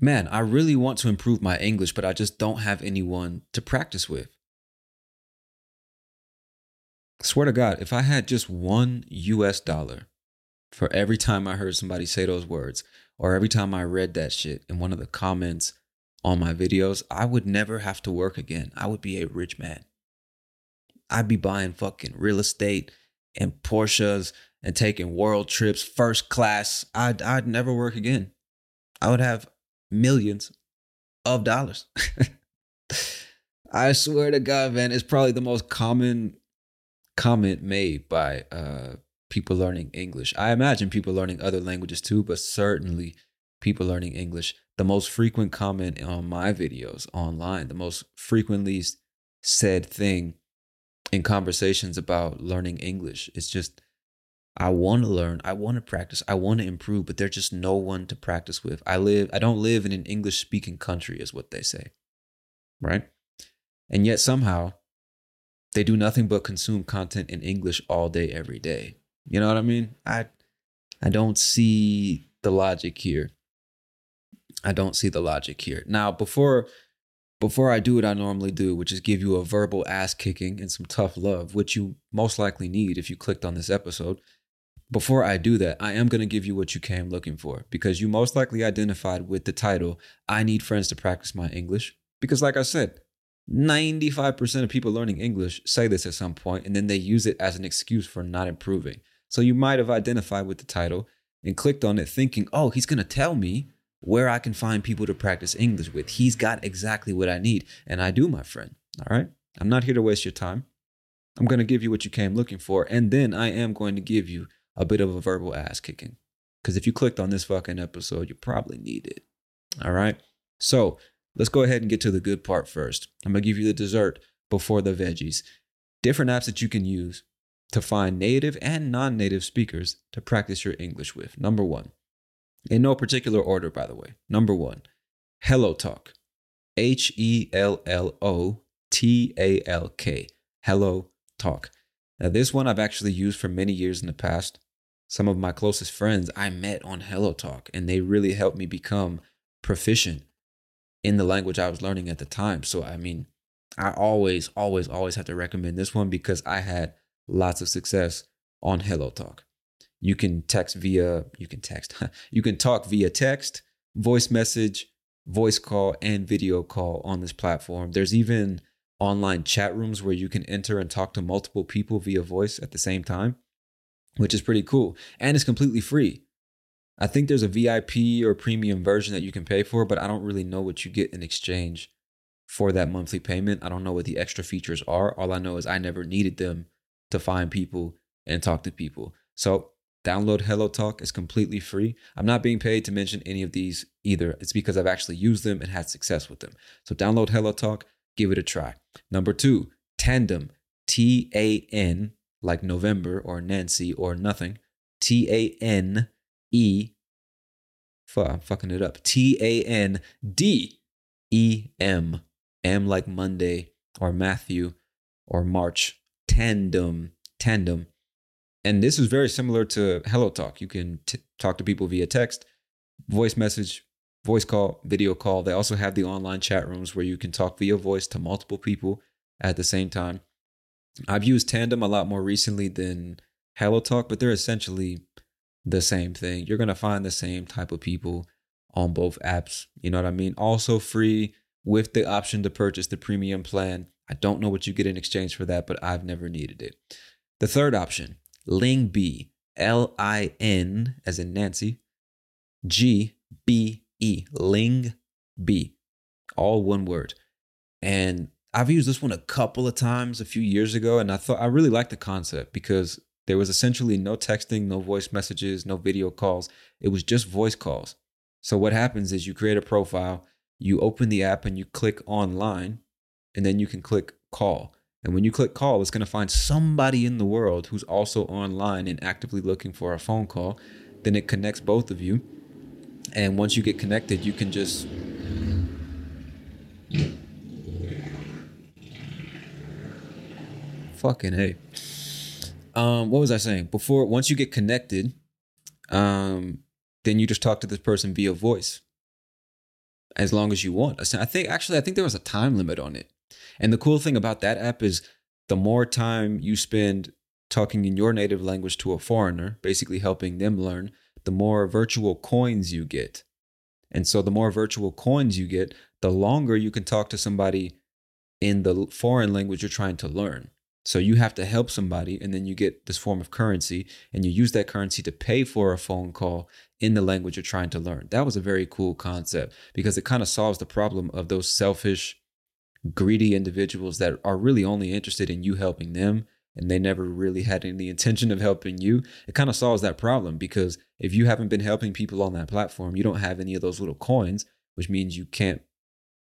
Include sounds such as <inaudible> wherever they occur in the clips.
Man, I really want to improve my English, but I just don't have anyone to practice with. Swear to God, if I had just one US dollar for every time I heard somebody say those words, or every time I read that shit in one of the comments on my videos, I would never have to work again. I would be a rich man. I'd be buying fucking real estate and Porsches and taking world trips first class. I'd, I'd never work again. I would have millions of dollars. <laughs> I swear to God, man, it's probably the most common comment made by uh, people learning English. I imagine people learning other languages too, but certainly people learning English. The most frequent comment on my videos online, the most frequently said thing in conversations about learning English, it's just, I want to learn, I want to practice, I want to improve, but there's just no one to practice with. I live, I don't live in an English speaking country, is what they say. Right? And yet somehow they do nothing but consume content in English all day, every day. You know what I mean? I I don't see the logic here. I don't see the logic here. Now, before before I do what I normally do, which is give you a verbal ass kicking and some tough love, which you most likely need if you clicked on this episode, before I do that, I am going to give you what you came looking for because you most likely identified with the title, I Need Friends to Practice My English. Because, like I said, 95% of people learning English say this at some point and then they use it as an excuse for not improving. So you might have identified with the title and clicked on it thinking, oh, he's going to tell me where I can find people to practice English with. He's got exactly what I need. And I do, my friend. All right. I'm not here to waste your time. I'm going to give you what you came looking for. And then I am going to give you a bit of a verbal ass kicking. Because if you clicked on this fucking episode, you probably need it. All right. So let's go ahead and get to the good part first. I'm going to give you the dessert before the veggies. Different apps that you can use to find native and non native speakers to practice your English with. Number one, in no particular order, by the way. Number one, Hello Talk. H E L L O T A L K. Hello Talk. Now, this one I've actually used for many years in the past. Some of my closest friends I met on Hello Talk, and they really helped me become proficient in the language I was learning at the time. So, I mean, I always, always, always have to recommend this one because I had lots of success on Hello Talk. You can text via, you can text, <laughs> you can talk via text, voice message, voice call, and video call on this platform. There's even online chat rooms where you can enter and talk to multiple people via voice at the same time, which is pretty cool. And it's completely free. I think there's a VIP or premium version that you can pay for, but I don't really know what you get in exchange for that monthly payment. I don't know what the extra features are. All I know is I never needed them to find people and talk to people. So download Hello Talk. It's completely free. I'm not being paid to mention any of these either. It's because I've actually used them and had success with them. So download Hello Talk, give it a try. Number two, Tandem, T A N, like November or Nancy or nothing, T A N E Fuck, I'm fucking it up. T A N D E M. M like Monday or Matthew or March. Tandem. Tandem. And this is very similar to Hello Talk. You can t- talk to people via text, voice message, voice call, video call. They also have the online chat rooms where you can talk via voice to multiple people at the same time. I've used Tandem a lot more recently than Hello Talk, but they're essentially the same thing. You're going to find the same type of people on both apps. You know what I mean? Also free with the option to purchase the premium plan. I don't know what you get in exchange for that, but I've never needed it. The third option, Lingbe, L I N as in Nancy, G B E, Ling B, all one word. And I've used this one a couple of times a few years ago, and I thought I really liked the concept because there was essentially no texting, no voice messages, no video calls. It was just voice calls. So what happens is you create a profile, you open the app and you click online, and then you can click call. And when you click call, it's going to find somebody in the world who's also online and actively looking for a phone call. Then it connects both of you. And once you get connected, you can just fucking hey um, what was I saying? Before, once you get connected, um, then you just talk to this person via voice as long as you want. I think actually, I think there was a time limit on it. And the cool thing about that app is the more time you spend talking in your native language to a foreigner, basically helping them learn, the more virtual coins you get. And so the more virtual coins you get, the longer you can talk to somebody in the foreign language you're trying to learn. So you have to help somebody, and then you get this form of currency, and you use that currency to pay for a phone call in the language you're trying to learn. That was a very cool concept because it kind of solves the problem of those selfish, greedy individuals that are really only interested in you helping them and they never really had any intention of helping you. It kind of solves that problem because if you haven't been helping people on that platform, you don't have any of those little coins, which means you can't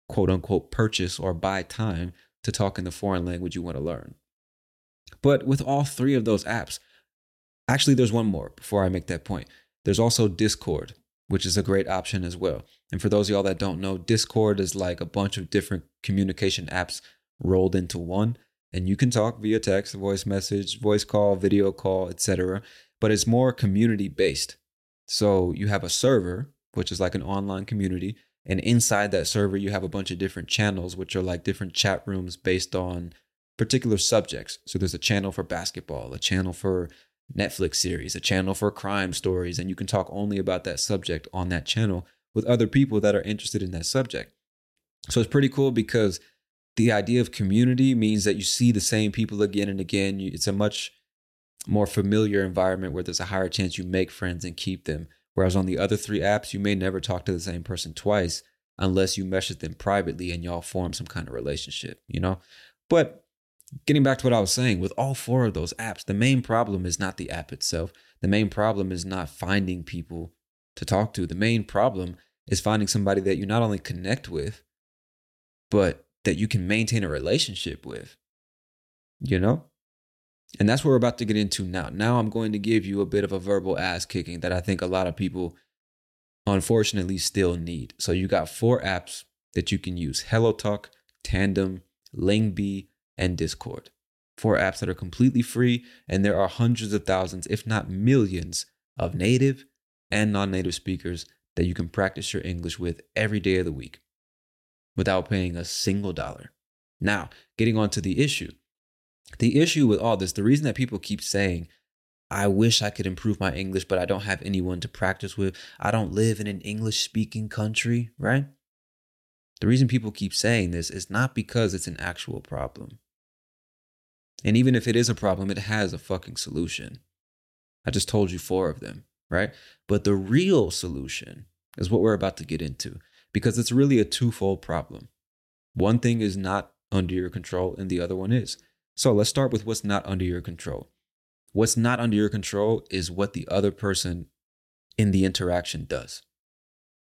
quote unquote purchase or buy time to talk in the foreign language you want to learn. But with all three of those apps, actually, there's one more before I make that point. There's also Discord, which is a great option as well. And for those of y'all that don't know, Discord is like a bunch of different communication apps rolled into one. And you can talk via text, voice message, voice call, video call, etc. But it's more community based. So you have a server, which is like an online community. And inside that server, you have a bunch of different channels, which are like different chat rooms based on particular subjects. So there's a channel for basketball, a channel for Netflix series, a channel for crime stories, and you can talk only about that subject on that channel with other people that are interested in that subject. So it's pretty cool because the idea of community means that you see the same people again and again. It's a much more familiar environment where there's a higher chance you make friends and keep them. Whereas on the other three apps, you may never talk to the same person twice unless you message them privately and y'all form some kind of relationship, you know? But getting back to what I was saying, with all four of those apps, the main problem is not the app itself. The main problem is not finding people to talk to. The main problem is finding somebody that you not only connect with, but that you can maintain a relationship with. You know? And that's what we're about to get into now. Now I'm going to give you a bit of a verbal ass kicking that I think a lot of people unfortunately still need. So you got four apps that you can use Hello Talk, Tandem, Lingbe, and Discord. Four apps that are completely free, and there are hundreds of thousands, if not millions, of native and non native speakers that you can practice your English with every day of the week without paying a single dollar. Now, getting on to the issue. The issue with all this, the reason that people keep saying, I wish I could improve my English, but I don't have anyone to practice with. I don't live in an English speaking country, right? The reason people keep saying this is not because it's an actual problem. And even if it is a problem, it has a fucking solution. I just told you four of them, right? But the real solution is what we're about to get into because it's really a twofold problem. One thing is not under your control, and the other one is. So let's start with what's not under your control. What's not under your control is what the other person in the interaction does.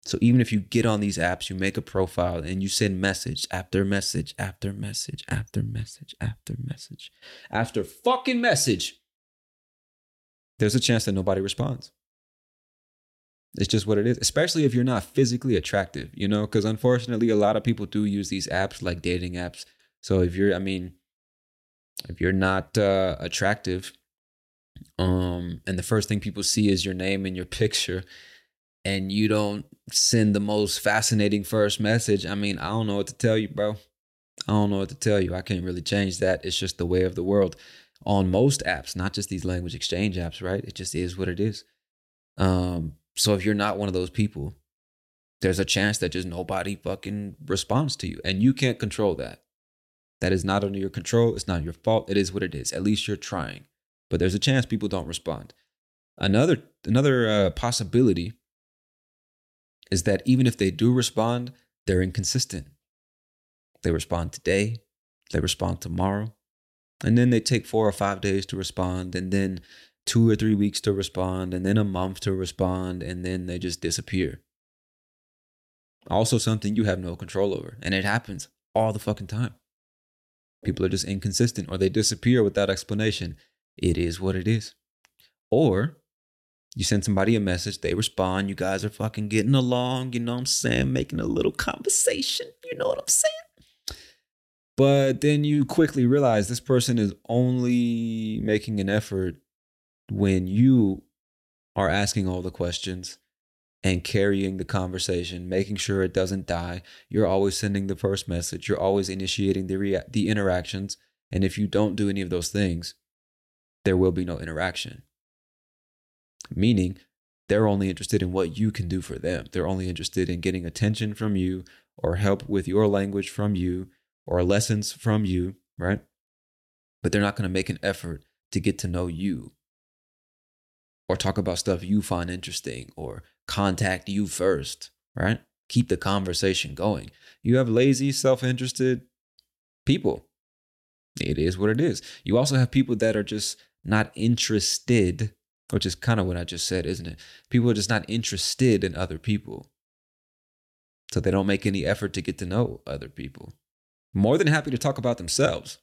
So even if you get on these apps, you make a profile and you send message after message after message after message after message after fucking message, there's a chance that nobody responds. It's just what it is, especially if you're not physically attractive, you know, because unfortunately, a lot of people do use these apps like dating apps. So if you're, I mean, if you're not uh, attractive, um, and the first thing people see is your name and your picture, and you don't send the most fascinating first message, I mean, I don't know what to tell you, bro. I don't know what to tell you. I can't really change that. It's just the way of the world on most apps, not just these language exchange apps, right? It just is what it is. Um, so if you're not one of those people, there's a chance that just nobody fucking responds to you. And you can't control that. That is not under your control. It's not your fault. It is what it is. At least you're trying. But there's a chance people don't respond. Another another uh, possibility is that even if they do respond, they're inconsistent. They respond today, they respond tomorrow, and then they take four or five days to respond, and then two or three weeks to respond, and then a month to respond, and then they just disappear. Also, something you have no control over, and it happens all the fucking time. People are just inconsistent or they disappear without explanation. It is what it is. Or you send somebody a message, they respond, you guys are fucking getting along, you know what I'm saying? Making a little conversation, you know what I'm saying? But then you quickly realize this person is only making an effort when you are asking all the questions and carrying the conversation, making sure it doesn't die. You're always sending the first message. You're always initiating the rea- the interactions. And if you don't do any of those things, there will be no interaction. Meaning, they're only interested in what you can do for them. They're only interested in getting attention from you or help with your language from you or lessons from you, right? But they're not going to make an effort to get to know you or talk about stuff you find interesting or contact you first, right? Keep the conversation going. You have lazy, self interested people. It is what it is. You also have people that are just not interested, which is kind of what I just said, isn't it? People are just not interested in other people. So they don't make any effort to get to know other people. More than happy to talk about themselves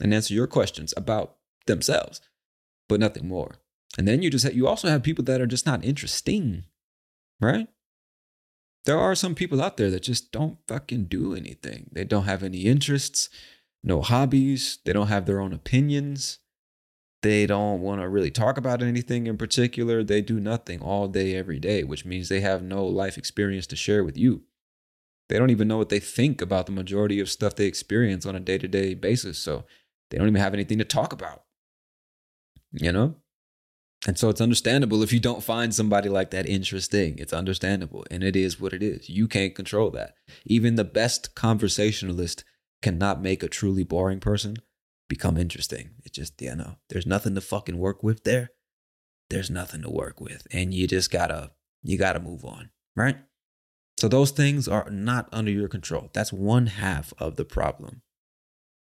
and answer your questions about themselves, but nothing more. And then you just have, you also have people that are just not interesting, right? There are some people out there that just don't fucking do anything. They don't have any interests, no hobbies, they don't have their own opinions. They don't want to really talk about anything in particular. They do nothing all day, every day, which means they have no life experience to share with you. They don't even know what they think about the majority of stuff they experience on a day to day basis. So they don't even have anything to talk about. You know? And so it's understandable if you don't find somebody like that interesting. It's understandable. And it is what it is. You can't control that. Even the best conversationalist cannot make a truly boring person become interesting. It just, you know, there's nothing to fucking work with there. There's nothing to work with. And you just gotta, you gotta move on, right? So those things are not under your control. That's one half of the problem.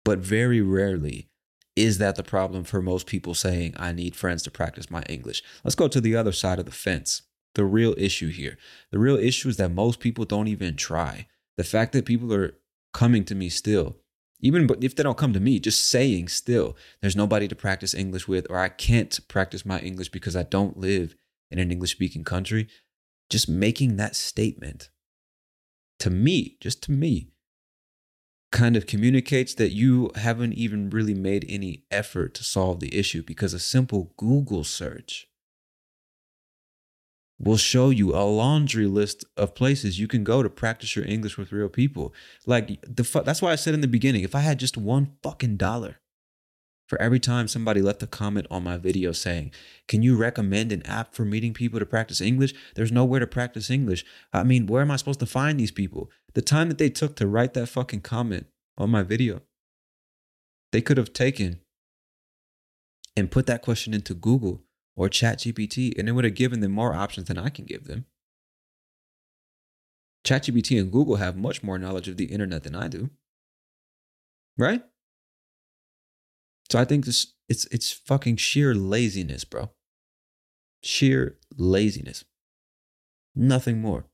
But very rarely is that the problem for most people saying, I need friends to practice my English? Let's go to the other side of the fence. The real issue here. The real issue is that most people don't even try. The fact that people are coming to me still, even if they don't come to me, just saying still, there's nobody to practice English with, or I can't practice my English because I don't live in an English speaking country. Just making that statement to me, just to me, kind of communicates that you haven't even really made any effort to solve the issue because a simple Google search will show you a laundry list of places you can go to practice your English with real people. Like the fu- that's why I said in the beginning, if I had just one fucking dollar for every time somebody left a comment on my video saying, "Can you recommend an app for meeting people to practice English?" There's nowhere to practice English. I mean, where am I supposed to find these people? The time that they took to write that fucking comment on my video, they could have taken and put that question into Google or ChatGPT, and it would have given them more options than I can give them. ChatGPT and Google have much more knowledge of the internet than I do. Right? So I think this it's it's fucking sheer laziness, bro. Sheer laziness. Nothing more.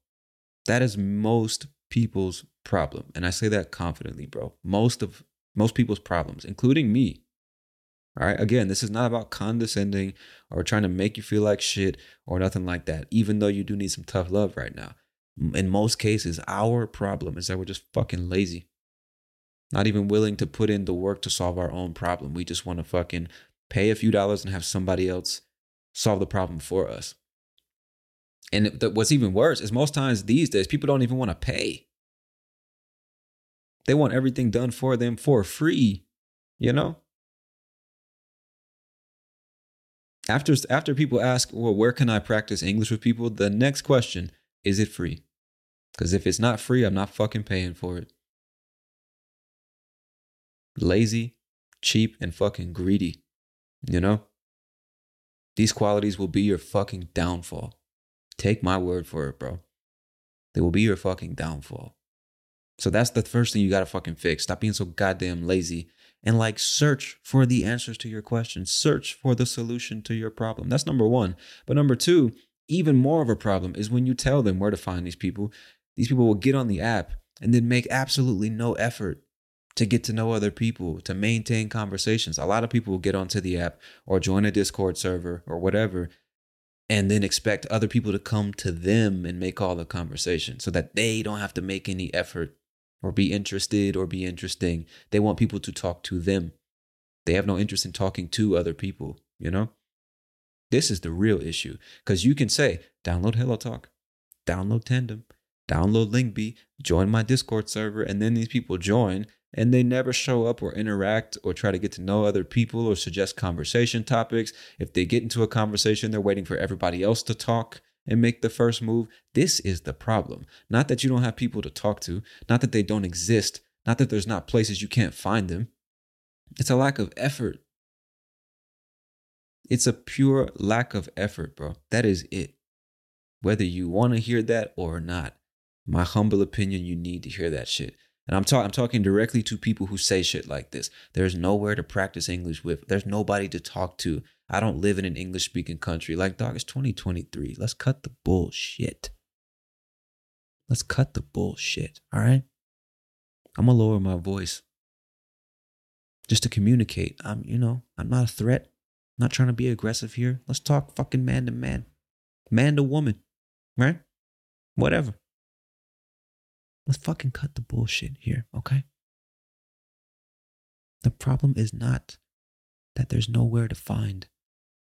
That is most people's problem. And I say that confidently, bro. Most of most people's problems, including me, All right. Again, this is not about condescending or trying to make you feel like shit or nothing like that, even though you do need some tough love right now. In most cases, our problem is that we're just fucking lazy. Not even willing to put in the work to solve our own problem. We just want to fucking pay a few dollars and have somebody else solve the problem for us. And what's even worse is most times these days, people don't even want to pay. They want everything done for them for free, you know? After, after people ask, well, where can I practice English with people? The next question is it free? Because if it's not free, I'm not fucking paying for it. Lazy, cheap, and fucking greedy. You know? These qualities will be your fucking downfall. Take my word for it, bro. They will be your fucking downfall. So that's the first thing you gotta fucking fix. Stop being so goddamn lazy and like search for the answers to your questions. Search for the solution to your problem. That's number one. But number two, even more of a problem is when you tell them where to find these people. These people will get on the app and then make absolutely no effort to get to know other people, to maintain conversations. A lot of people will get onto the app or join a Discord server or whatever and then expect other people to come to them and make all the conversation so that they don't have to make any effort or be interested or be interesting. They want people to talk to them. They have no interest in talking to other people, you know? This is the real issue because you can say, download Hello Talk, download Tandem, download Lingbe, join my Discord server, and then these people join and they never show up or interact or try to get to know other people or suggest conversation topics. If they get into a conversation, they're waiting for everybody else to talk and make the first move. This is the problem. Not that you don't have people to talk to, not that they don't exist, not that there's not places you can't find them. It's a lack of effort. It's a pure lack of effort, bro. That is it. Whether you want to hear that or not, my humble opinion, you need to hear that shit. And I'm talking I'm talking directly to people who say shit like this. There's nowhere to practice English with. There's nobody to talk to. I don't live in an English speaking country. Like dog, it's 2023. Let's cut the bullshit. Let's cut the bullshit. All right? I'm gonna lower my voice. Just to communicate. I'm, you know, I'm not a threat. I'm not trying to be aggressive here. Let's talk fucking man to man. Man to woman. Right? Whatever. Let's fucking cut the bullshit here, okay? The problem is not that there's nowhere to find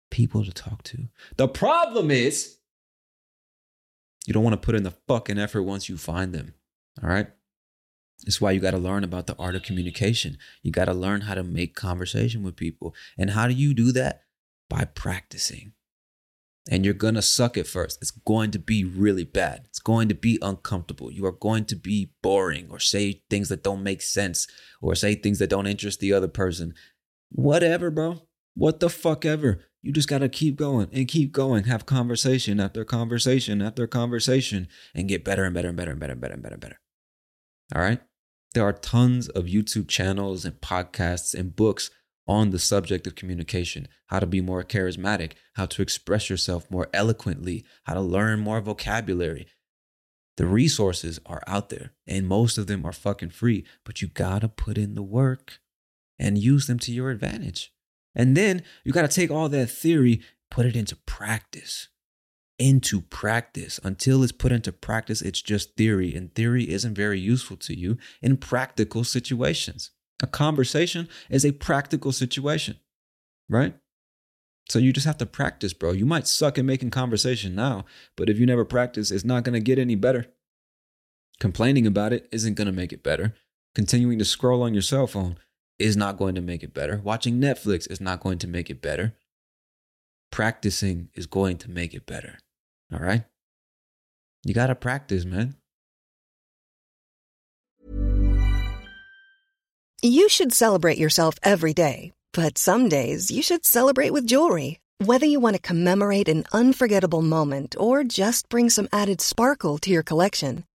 people to talk to. The problem is you don't want to put in the fucking effort once you find them, all right? It's why you got to learn about the art of communication. You got to learn how to make conversation with people. And how do you do that? By practicing and you're going to suck at first. It's going to be really bad. It's going to be uncomfortable. You are going to be boring or say things that don't make sense or say things that don't interest the other person. Whatever, bro. What the fuck ever. You just got to keep going and keep going. Have conversation after conversation after conversation and get better and better and better and better and better and better and better. All right? There are tons of YouTube channels and podcasts and books on the subject of communication, how to be more charismatic, how to express yourself more eloquently, how to learn more vocabulary. The resources are out there, and most of them are fucking free, but you gotta put in the work and use them to your advantage. And then you gotta take all that theory, put it into practice. Into practice. Until it's put into practice, it's just theory, and theory isn't very useful to you in practical situations. A conversation is a practical situation, right? So you just have to practice, bro. You might suck at making conversation now, but if you never practice, it's not going to get any better. Complaining about it isn't going to make it better. Continuing to scroll on your cell phone is not going to make it better. Watching Netflix is not going to make it better. Practicing is going to make it better. All right? You got to practice, man. You should celebrate yourself every day, but some days you should celebrate with jewelry. Whether you want to commemorate an unforgettable moment or just bring some added sparkle to your collection,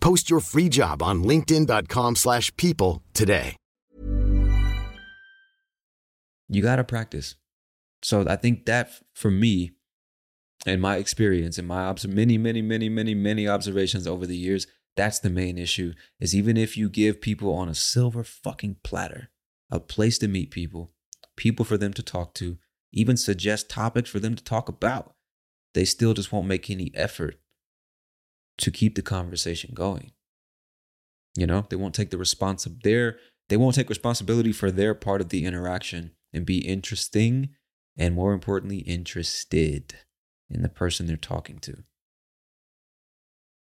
Post your free job on linkedin.com/people slash people today. You got to practice. So I think that for me, and my experience and my obs- many, many, many, many, many observations over the years, that's the main issue. Is even if you give people on a silver fucking platter a place to meet people, people for them to talk to, even suggest topics for them to talk about, they still just won't make any effort to keep the conversation going. You know, they won't take the responsibility their they won't take responsibility for their part of the interaction and be interesting and more importantly interested in the person they're talking to.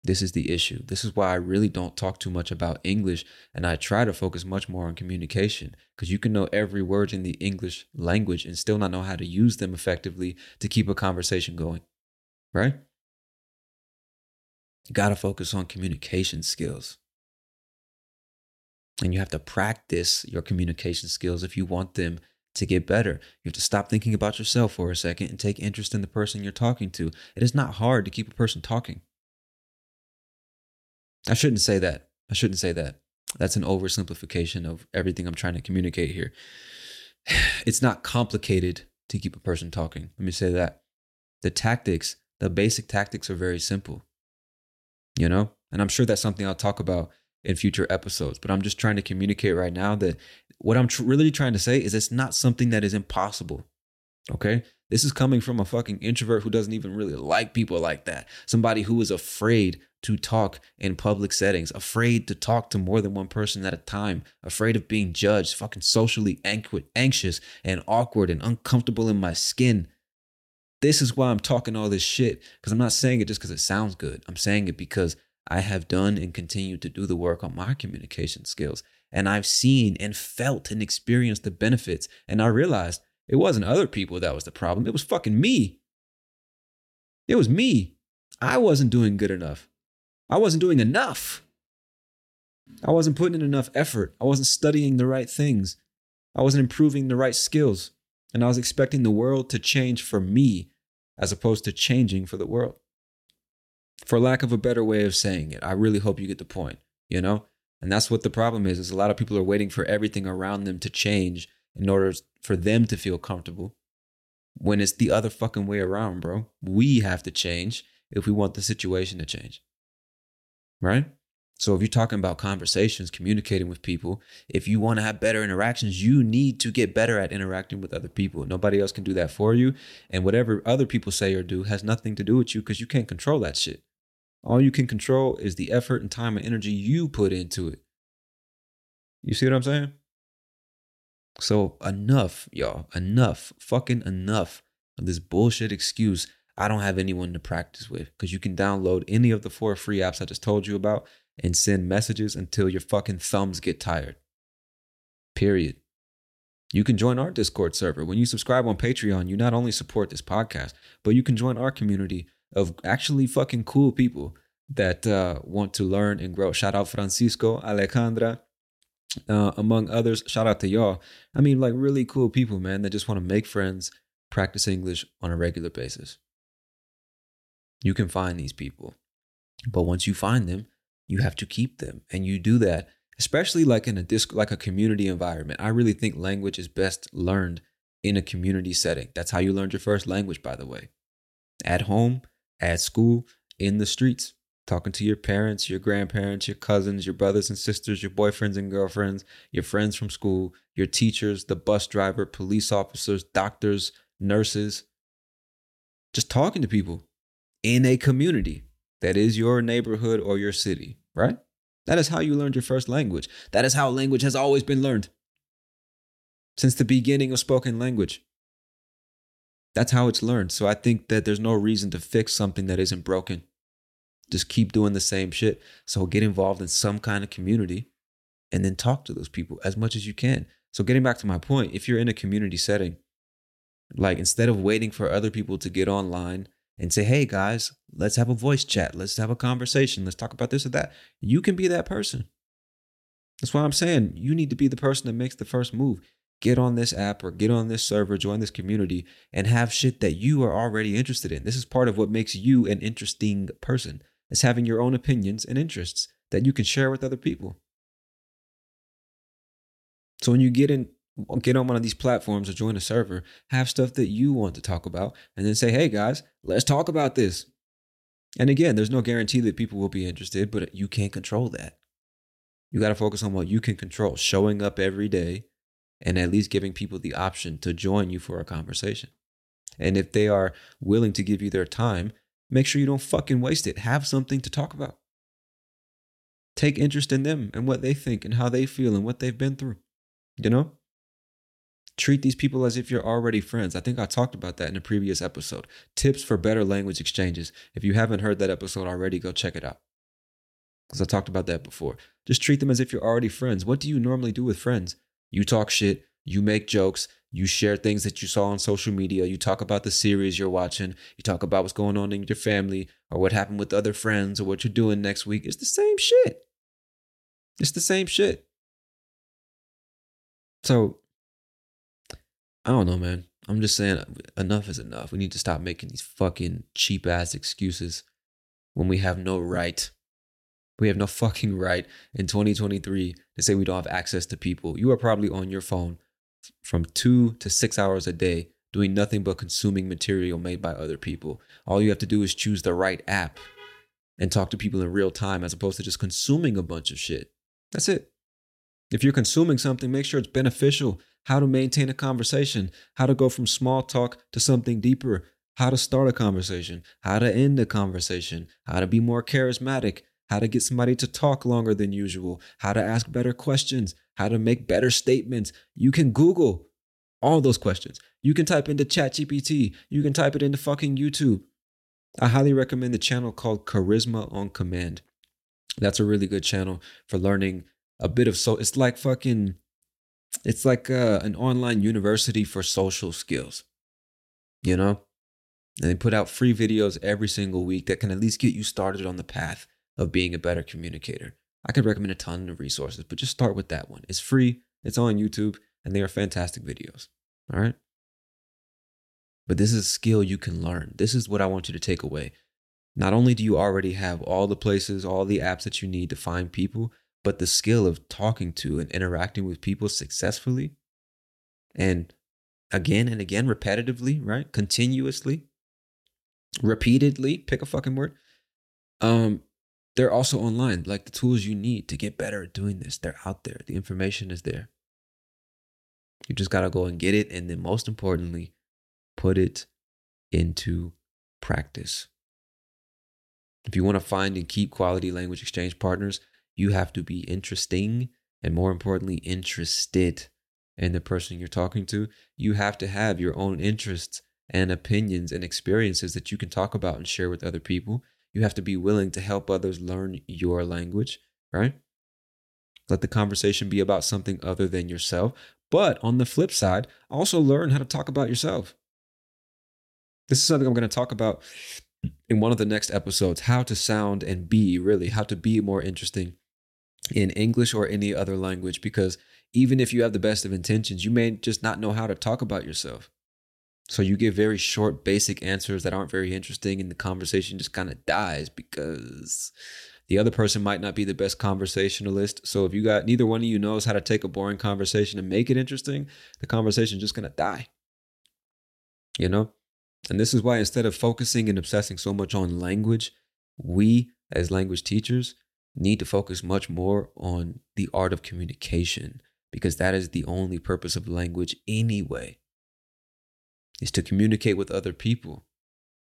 This is the issue. This is why I really don't talk too much about English and I try to focus much more on communication because you can know every word in the English language and still not know how to use them effectively to keep a conversation going. Right? You got to focus on communication skills. And you have to practice your communication skills if you want them to get better. You have to stop thinking about yourself for a second and take interest in the person you're talking to. It is not hard to keep a person talking. I shouldn't say that. I shouldn't say that. That's an oversimplification of everything I'm trying to communicate here. <sighs> It's not complicated to keep a person talking. Let me say that. The tactics, the basic tactics are very simple. You know? And I'm sure that's something I'll talk about in future episodes, but I'm just trying to communicate right now that what I'm tr- really trying to say is it's not something that is impossible. Okay? This is coming from a fucking introvert who doesn't even really like people like that. Somebody who is afraid to talk in public settings, afraid to talk to more than one person at a time, afraid of being judged, fucking socially anxious and awkward and uncomfortable in my skin. This is why I'm talking all this shit because I'm not saying it just because it sounds good. I'm saying it because I have done and continue to do the work on my communication skills. And I've seen and felt and experienced the benefits. And I realized it wasn't other people that was the problem. It was fucking me. It was me. I wasn't doing good enough. I wasn't doing enough. I wasn't putting in enough effort. I wasn't studying the right things. I wasn't improving the right skills. And I was expecting the world to change for me as opposed to changing for the world. For lack of a better way of saying it, I really hope you get the point, you know? And that's what the problem is, is a lot of people are waiting for everything around them to change in order for them to feel comfortable. When it's the other fucking way around, bro. We have to change if we want the situation to change. Right? So if you're talking about conversations, communicating with people, if you want to have better interactions, you need to get better at interacting with other people. Nobody else can do that for you. And whatever other people say or do has nothing to do with you because you can't control that shit. All you can control is the effort and time and energy you put into it. You see what I'm saying? So enough, y'all. Enough. Fucking enough of this bullshit excuse. I don't have anyone to practice with because you can download any of the four free apps I just told you about and send messages until your fucking thumbs get tired. Period. You can join our Discord server. When you subscribe on Patreon, you not only support this podcast, but you can join our community of actually fucking cool people that uh, want to learn and grow. Shout out Francisco, Alejandra, uh, among others. Shout out to y'all. I mean, like really cool people, man, that just want to make friends, practice English on a regular basis. You can find these people. But once you find them, you have to keep them. And you do that, especially like in a disc like a community environment. I really think language is best learned in a community setting. That's how you learned your first language, by the way. At home, at school, in the streets, talking to your parents, your grandparents, your cousins, your brothers and sisters, your boyfriends and girlfriends, your friends from school, your teachers, the bus driver, police officers, doctors, nurses. Just talking to people in a community that is your neighborhood or your city, right? That is how you learned your first language. That is how language has always been learned since the beginning of spoken language. That's how it's learned. So I think that there's no reason to fix something that isn't broken. Just keep doing the same shit. So get involved in some kind of community and then talk to those people as much as you can. So, getting back to my point, if you're in a community setting, like instead of waiting for other people to get online and say, hey guys, let's have a voice chat, let's have a conversation, let's talk about this or that, you can be that person. That's why I'm saying you need to be the person that makes the first move. Get on this app or get on this server, join this community, and have shit that you are already interested in. This is part of what makes you an interesting person. It's having your own opinions and interests that you can share with other people. So when you get in, get on one of these platforms or join a server, have stuff that you want to talk about, and then say, "Hey guys, let's talk about this." And again, there's no guarantee that people will be interested, but you can't control that. You got to focus on what you can control, showing up every day and at least giving people the option to join you for a conversation. And if they are willing to give you their time, make sure you don't fucking waste it. Have something to talk about. Take interest in them and what they think and how they feel and what they've been through. You know? Treat these people as if you're already friends. I think I talked about that in a previous episode. Tips for better language exchanges. If you haven't heard that episode already, go check it out. Because I talked about that before. Just treat them as if you're already friends. What do you normally do with friends? You talk shit, you make jokes, you share things that you saw on social media, you talk about the series you're watching, you talk about what's going on in your family or what happened with other friends or what you're doing next week. It's the same shit. It's the same shit. So, I don't know, man. I'm just saying enough is enough. We need to stop making these fucking cheap ass excuses when we have no right. We have no <laughs> fucking right in 2023 to say we don't have access to people. You are probably on your phone from two to six hours a day doing nothing but consuming material made by other people. All you have to do is choose the right app and talk to people in real time as opposed to just consuming a bunch of shit. That's it. If you're consuming something, make sure it's beneficial. How to maintain a conversation, how to go from small talk to something deeper, how to start a conversation, how to end a conversation, how to be more charismatic, how to get somebody to talk longer than usual, how to ask better questions, how to make better statements. You can Google all those questions. You can type into ChatGPT, you can type it into fucking YouTube. I highly recommend the channel called Charisma on Command. That's a really good channel for learning a bit of so it's like fucking it's like uh, an online university for social skills you know? And they put out free videos every single week that can at least get you started on the path of being a better communicator. I could recommend a ton of resources but just start with that one. It's free it's on youtube and they are fantastic videos all right? But this is a skill you can learn. This is what i want you to take away. Not only do you already have all the places all the apps that you need to find people but the skill of talking to and interacting with people successfully and again and again repetitively right? Continuously repeatedly pick a fucking word um they're also online. Like the tools you need to get better at doing this they're out there. The information is there. You just got to go and get it and then most importantly put it into practice. If you want to find and keep quality language exchange partners you have to be interesting and more importantly, interested in the person you're talking to. You have to have your own interests and opinions and experiences that you can talk about and share with other people. You have to be willing to help others learn your language, right? Let the conversation be about something other than yourself. But on the flip side, also learn how to talk about yourself. This is something I'm going to talk about in one of the next episodes how to sound and be really, how to be more interesting in English or any other language because even if you have the best of intentions, you may just not know how to talk about yourself. So you give very short, basic answers that aren't very interesting, and the conversation just kind of dies because the other person might not be the best conversationalist. So if you got neither one of you knows how to take a boring conversation and make it interesting, the conversation just gonna die. You know? And this is why instead of focusing and obsessing so much on language, we as language teachers need to focus much more on the art of communication because that is the only purpose of language anyway is to communicate with other people.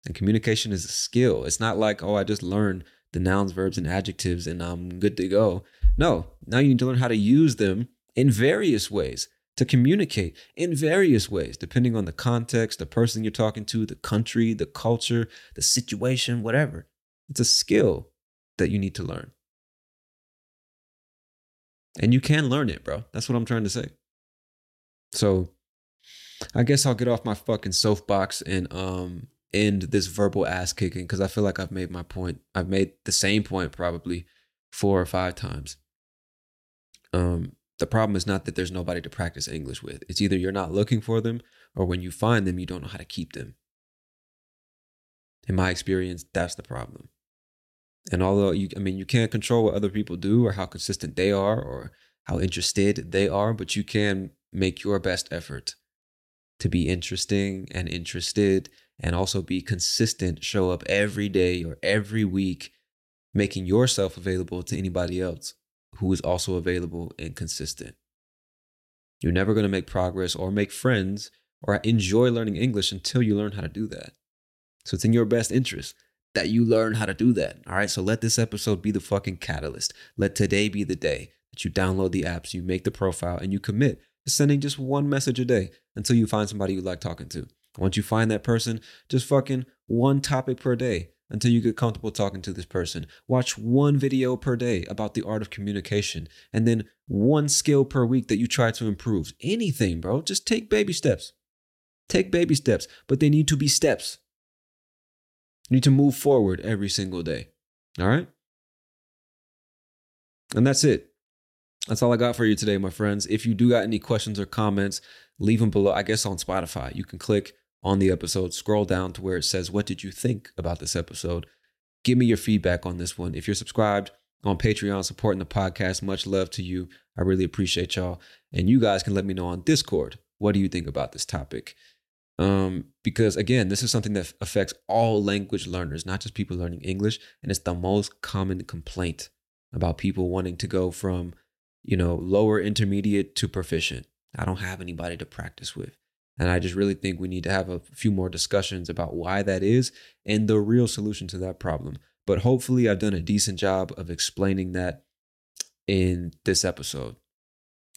And communication is a skill. It's not like oh i just learned the nouns verbs and adjectives and i'm good to go. No now you need to learn how to use them in various ways to communicate in various ways depending on the context the person you're talking to the country the culture the situation whatever. It's a skill that you need to learn And you can learn it, bro. That's what I'm trying to say. So I guess I'll get off my fucking soapbox and um end this verbal ass kicking because I feel like I've made my point. I've made the same point probably four or five times. Um, the problem is not that there's nobody to practice English with. It's either you're not looking for them or when you find them, you don't know how to keep them. In my experience, that's the problem. And although you, I mean, you can't control what other people do or how consistent they are or how interested they are, but you can make your best effort to be interesting and interested and also be consistent, show up every day or every week, making yourself available to anybody else who is also available and consistent. You're never going to make progress or make friends or enjoy learning English until you learn how to do that. So it's in your best interest that you learn how to do that. All right. So let this episode be the fucking catalyst. Let today be the day that you download the apps, you make the profile, and you commit to sending just one message a day until you find somebody you like talking to. Once you find that person, just fucking one topic per day until you get comfortable talking to this person. Watch one video per day about the art of communication and then one skill per week that you try to improve. Anything, bro. Just take baby steps. Take baby steps, but they need to be steps. You need to move forward every single day. All right? And that's it. That's all I got for you today, my friends. If you do got any questions or comments, leave them below. I guess on Spotify, you can click on the episode, scroll down to where it says, What did you think about this episode? Give me your feedback on this one. If you're subscribed on Patreon supporting the podcast, much love to you. I really appreciate y'all. And you guys can let me know on Discord. What do you think about this topic? Um, because again, this is something that affects all language learners, not just people learning English. And it's the most common complaint about people wanting to go from, you know, lower intermediate to proficient. I don't have anybody to practice with. And I just really think we need to have a few more discussions about why that is and the real solution to that problem. But hopefully, I've done a decent job of explaining that in this episode.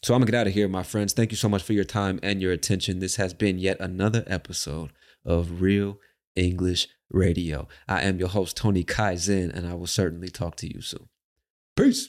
So I'm gonna get out of here, my friends. Thank you so much for your time and your attention. This has been yet another episode of Real English Radio. I am your host, Tony Kaizen, and I will certainly talk to you soon. Peace.